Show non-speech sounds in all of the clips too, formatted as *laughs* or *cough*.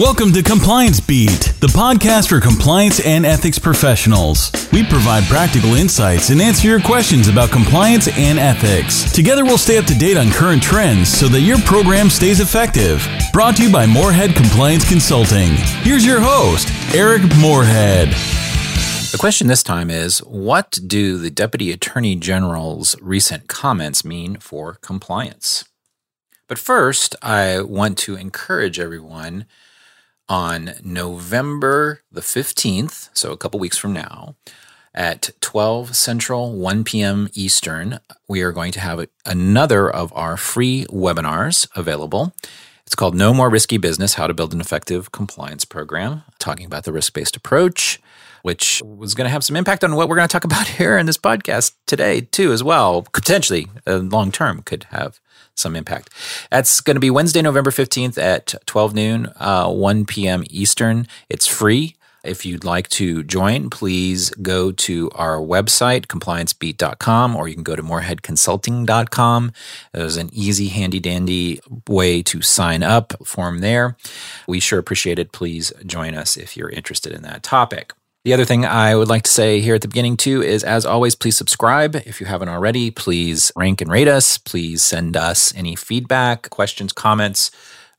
Welcome to Compliance Beat, the podcast for compliance and ethics professionals. We provide practical insights and answer your questions about compliance and ethics. Together, we'll stay up to date on current trends so that your program stays effective. Brought to you by Morehead Compliance Consulting. Here's your host, Eric Morehead. The question this time is What do the Deputy Attorney General's recent comments mean for compliance? But first, I want to encourage everyone on November the 15th, so a couple weeks from now, at 12 Central, 1 p.m. Eastern, we are going to have another of our free webinars available. It's called No More Risky Business How to Build an Effective Compliance Program, talking about the risk based approach, which was going to have some impact on what we're going to talk about *laughs* here in this podcast today, too, as well. Potentially, uh, long term, could have some impact. That's going to be Wednesday, November 15th at 12 noon, uh, 1 p.m. Eastern. It's free. If you'd like to join, please go to our website, compliancebeat.com, or you can go to moreheadconsulting.com. There's an easy, handy dandy way to sign up form there. We sure appreciate it. Please join us if you're interested in that topic. The other thing I would like to say here at the beginning, too, is as always, please subscribe. If you haven't already, please rank and rate us. Please send us any feedback, questions, comments,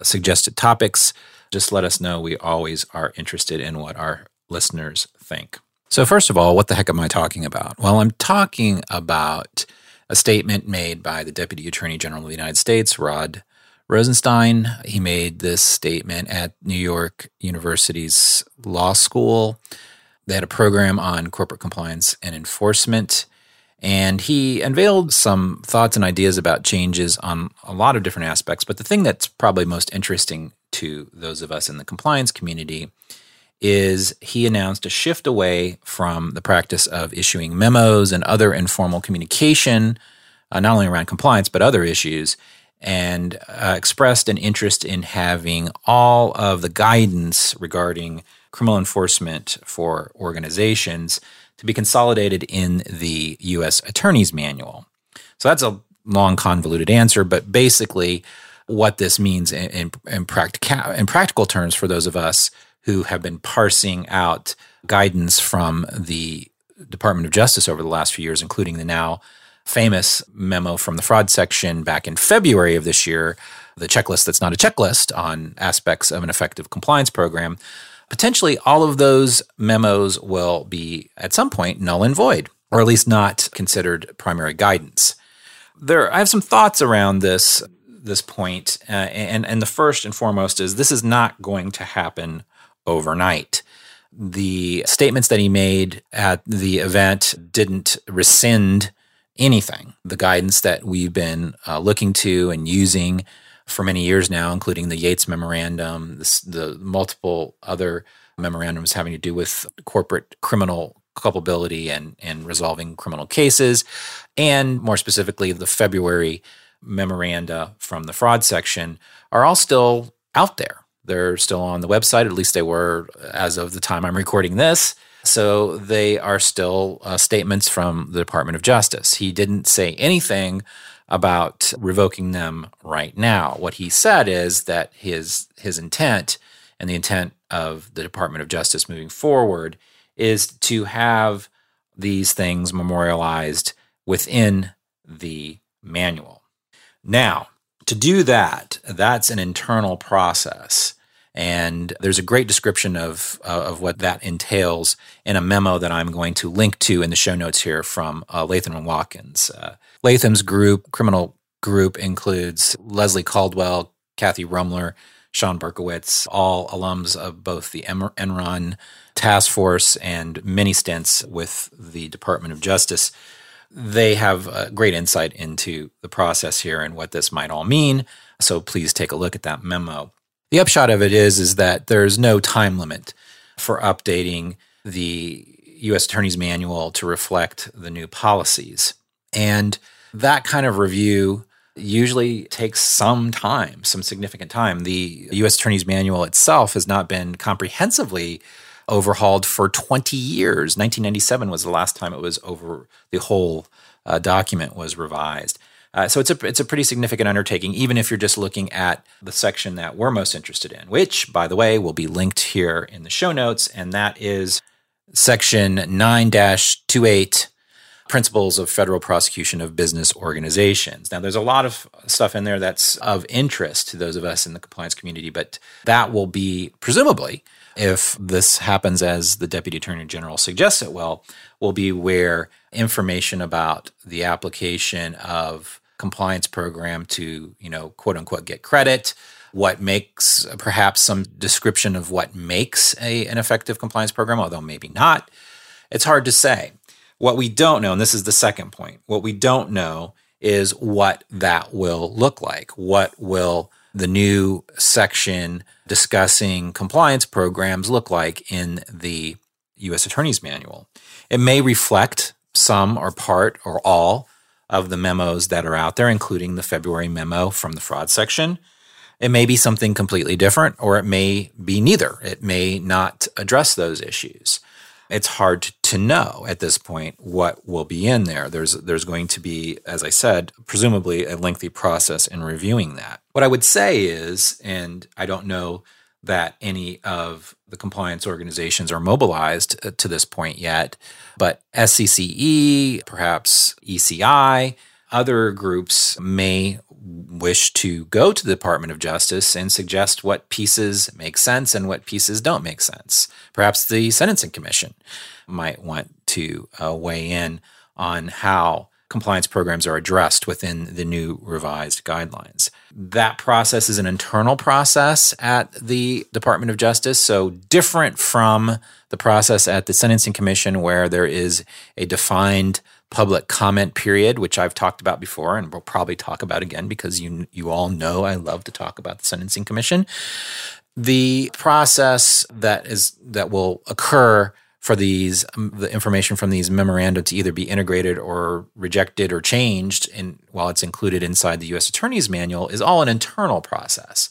suggested topics. Just let us know. We always are interested in what our listeners think. So, first of all, what the heck am I talking about? Well, I'm talking about a statement made by the Deputy Attorney General of the United States, Rod Rosenstein. He made this statement at New York University's law school they had a program on corporate compliance and enforcement. And he unveiled some thoughts and ideas about changes on a lot of different aspects. But the thing that's probably most interesting to those of us in the compliance community is he announced a shift away from the practice of issuing memos and other informal communication, uh, not only around compliance, but other issues, and uh, expressed an interest in having all of the guidance regarding criminal enforcement for organizations to be consolidated in the U.S. Attorney's Manual. So that's a long, convoluted answer, but basically, what this means in, in, in, practica- in practical terms for those of us who have been parsing out guidance from the Department of Justice over the last few years, including the now famous memo from the fraud section back in February of this year, the checklist that's not a checklist on aspects of an effective compliance program potentially all of those memos will be at some point null and void, or at least not considered primary guidance. There, I have some thoughts around this this point, uh, and and the first and foremost is this is not going to happen overnight. The statements that he made at the event didn't rescind anything. The guidance that we've been uh, looking to and using for many years now, including the Yates Memorandum, the multiple other memorandums having to do with corporate criminal culpability and, and resolving criminal cases, and more specifically, the February memoranda from the fraud section are all still out there. They're still on the website, at least they were as of the time I'm recording this. So they are still uh, statements from the Department of Justice. He didn't say anything about revoking them right now. What he said is that his his intent and the intent of the Department of Justice moving forward is to have these things memorialized within the manual. Now, to do that, that's an internal process. And there's a great description of, uh, of what that entails in a memo that I'm going to link to in the show notes here from uh, and Watkins. Uh, Latham's group, criminal group, includes Leslie Caldwell, Kathy Ruemmler, Sean Berkowitz, all alums of both the Enron task force and many stints with the Department of Justice. They have great insight into the process here and what this might all mean. So please take a look at that memo. The upshot of it is, is that there's no time limit for updating the U.S. Attorney's Manual to reflect the new policies. And that kind of review usually takes some time, some significant time. The U.S. Attorney's Manual itself has not been comprehensively overhauled for 20 years. 1997 was the last time it was over, the whole uh, document was revised. Uh, so it's a it's a pretty significant undertaking, even if you're just looking at the section that we're most interested in, which, by the way, will be linked here in the show notes, and that is section 9-28 principles of federal prosecution of business organizations. Now, there's a lot of stuff in there that's of interest to those of us in the compliance community, but that will be presumably, if this happens as the Deputy Attorney General suggests it will, will be where information about the application of compliance program to, you know, quote unquote, get credit, what makes perhaps some description of what makes a, an effective compliance program, although maybe not. It's hard to say. What we don't know, and this is the second point, what we don't know is what that will look like. What will the new section discussing compliance programs look like in the U.S. Attorney's Manual? It may reflect some or part or all of the memos that are out there, including the February memo from the fraud section. It may be something completely different, or it may be neither. It may not address those issues. It's hard to know at this point what will be in there. There's there's going to be, as I said, presumably a lengthy process in reviewing that. What I would say is, and I don't know that any of the compliance organizations are mobilized uh, to this point yet, but SCCE, perhaps ECI, other groups may wish to go to the Department of Justice and suggest what pieces make sense and what pieces don't make sense. Perhaps the Sentencing Commission might want to uh, weigh in on how compliance programs are addressed within the new revised guidelines. That process is an internal process at the Department of Justice, so different from the process at the Sentencing Commission, where there is a defined public comment period, which I've talked about before and we'll probably talk about again because you you all know I love to talk about the Sentencing Commission. The process that is that will occur for these um, the information from these memoranda to either be integrated or rejected or changed in while it's included inside the US Attorney's Manual is all an internal process.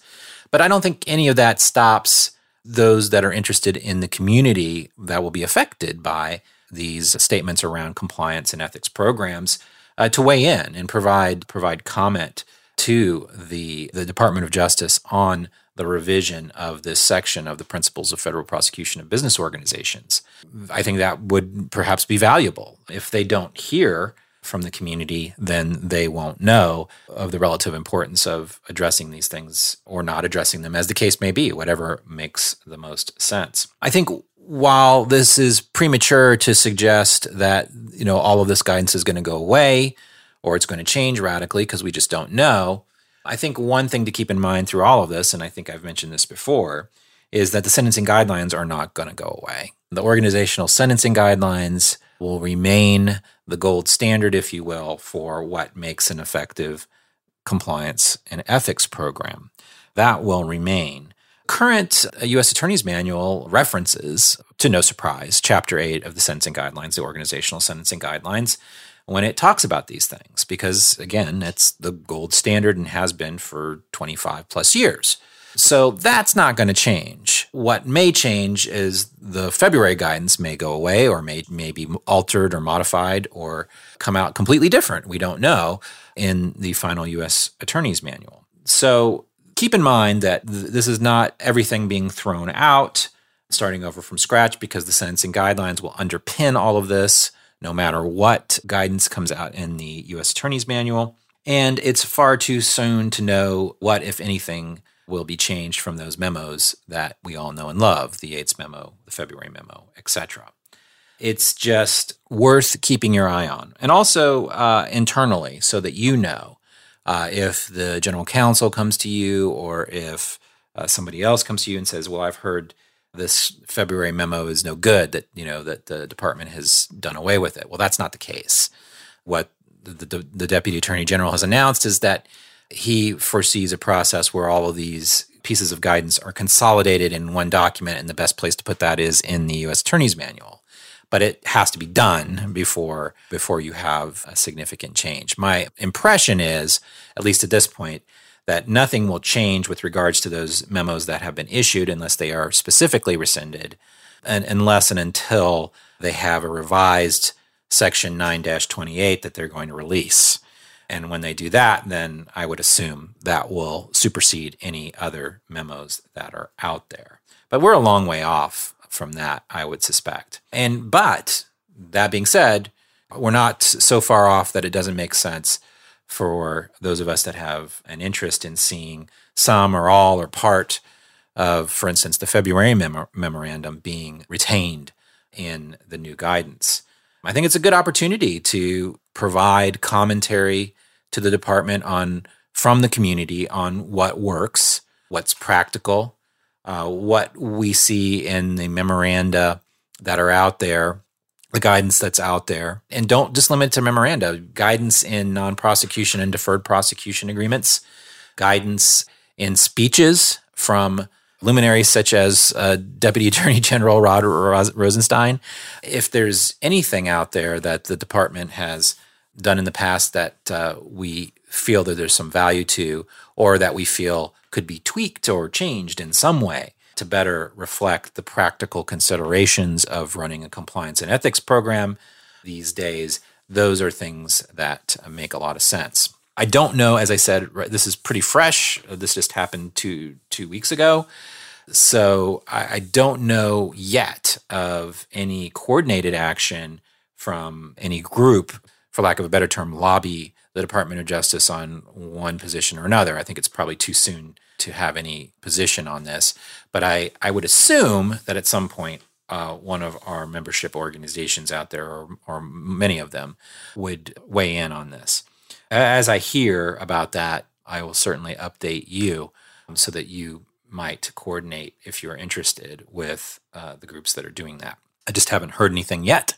But I don't think any of that stops those that are interested in the community that will be affected by these statements around compliance and ethics programs uh, to weigh in and provide provide comment to the the Department of Justice on the revision of this section of the principles of federal prosecution of business organizations. I think that would perhaps be valuable. If they don't hear from the community, then they won't know of the relative importance of addressing these things or not addressing them, as the case may be, whatever makes the most sense. I think while this is premature to suggest that you know all of this guidance is going to go away or it's going to change radically because we just don't know i think one thing to keep in mind through all of this and i think i've mentioned this before is that the sentencing guidelines are not going to go away. The organizational sentencing guidelines will remain the gold standard if you will for what makes an effective compliance and ethics program. That will remain current uh, U.S. Attorney's Manual references, to no surprise, Chapter 8 of the Sentencing Guidelines, the Organizational Sentencing Guidelines, when it talks about these things, because again, it's the gold standard and has been for 25 plus years. So that's not going to change. What may change is the February guidance may go away or may, may be altered or modified or come out completely different. We don't know in the final U.S. Attorney's Manual. So keep in mind that th- this is not everything being thrown out, starting over from scratch, because the sentencing guidelines will underpin all of this no matter what guidance comes out in the U.S. Attorney's Manual. And it's far too soon to know what, if anything, will be changed from those memos that we all know and love the Yates memo, the February memo, etc. It's just worth keeping your eye on. And also uh, internally, so that you know uh, if the general counsel comes to you or if uh, somebody else comes to you and says, "Well, I've heard this February memo is no good. That you know that the department has done away with it." Well, that's not the case. What the, the, the deputy attorney general has announced is that he foresees a process where all of these pieces of guidance are consolidated in one document, and the best place to put that is in the U.S. Attorney's Manual but it has to be done before before you have a significant change. My impression is, at least at this point, that nothing will change with regards to those memos that have been issued unless they are specifically rescinded, and unless and until they have a revised section 9-28 that they're going to release. And when they do that, then I would assume that will supersede any other memos that are out there. But we're a long way off from that, I would suspect. And but that being said, we're not so far off that it doesn't make sense for those of us that have an interest in seeing some or all or part of, for instance, the February mem- memorandum being retained in the new guidance. I think it's a good opportunity to provide commentary to the department on from the community on what works, what's practical, uh, what we see in the memoranda that are out there, the guidance that's out there, and don't just limit it to memoranda. Guidance in non-prosecution and deferred prosecution agreements, guidance in speeches from luminaries such as uh, Deputy *laughs* Attorney General Rod Rosenstein. If there's anything out there that the department has done in the past that uh, we feel that there's some value to, or that we feel could be tweaked or changed in some way to better reflect the practical considerations of running a compliance and ethics program these days, those are things that make a lot of sense. I don't know, as I said, this is pretty fresh. Uh, this just happened two two weeks ago. So I, I don't know yet of any coordinated action from any group for lack of a better term, lobby the Department of Justice on one position or another. I think it's probably too soon to have any position on this, but I, I would assume that at some point, uh, one of our membership organizations out there, or, or many of them, would weigh in on this. As I hear about that, I will certainly update you so that you might coordinate if you're interested with uh, the groups that are doing that. I just haven't heard anything yet.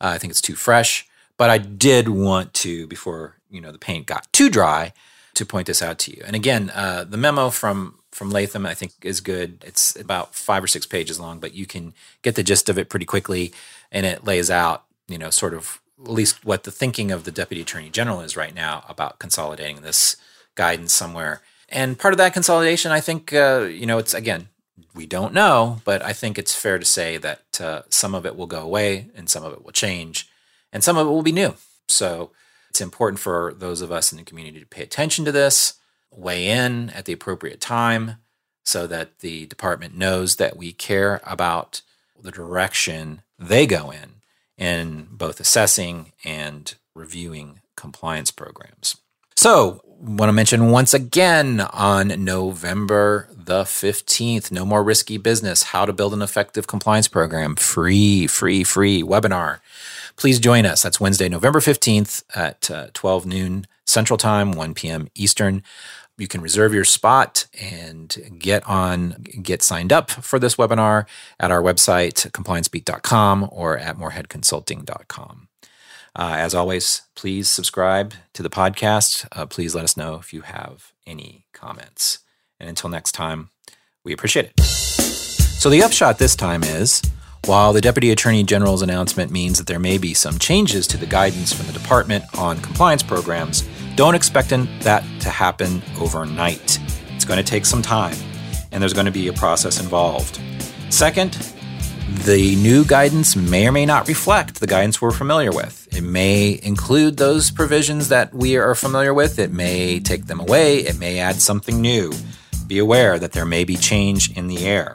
Uh, I think it's too fresh. But I did want to, before you know the paint got too dry, to point this out to you. And again, uh, the memo from from Latham I think is good. It's about five or six pages long, but you can get the gist of it pretty quickly, and it lays out you know sort of at least what the thinking of the Deputy Attorney General is right now about consolidating this guidance somewhere. And part of that consolidation, I think, uh, you know, it's again, we don't know, but I think it's fair to say that uh, some of it will go away and some of it will change and some of it will be new. So it's important for those of us in the community to pay attention to this, weigh in at the appropriate time so that the department knows that we care about the direction they go in in both assessing and reviewing compliance programs. So, want to mention once again on November the 15th, No More Risky Business How to Build an Effective Compliance Program, free, free, free webinar please join us. That's Wednesday, November 15th at uh, 12 noon Central Time, 1 p.m. Eastern. You can reserve your spot and get on, get signed up for this webinar at our website, compliancebeat.com or at moreheadconsulting.com. Uh, as always, please subscribe to the podcast. Uh, please let us know if you have any comments. And until next time, we appreciate it. So, the upshot this time is while the Deputy Attorney General's announcement means that there may be some changes to the guidance from the department on compliance programs, don't expect that to happen overnight. It's going to take some time, and there's going to be a process involved. Second, the new guidance may or may not reflect the guidance we're familiar with. It may include those provisions that we are familiar with, it may take them away, it may add something new. Be aware that there may be change in the air.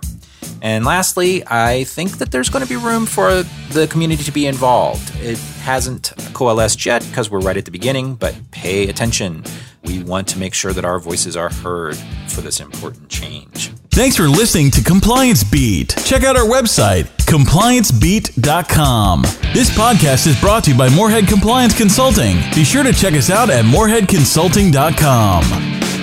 And lastly, I think that there's going to be room for the community to be involved. It hasn't coalesced yet because we're right at the beginning, but pay attention. We want to make sure that our voices are heard for this important change. Thanks for listening to Compliance Beat. Check out our website, compliancebeat.com. This podcast is brought to you by Morehead Compliance Consulting. Be sure to check us out at moreheadconsulting.com.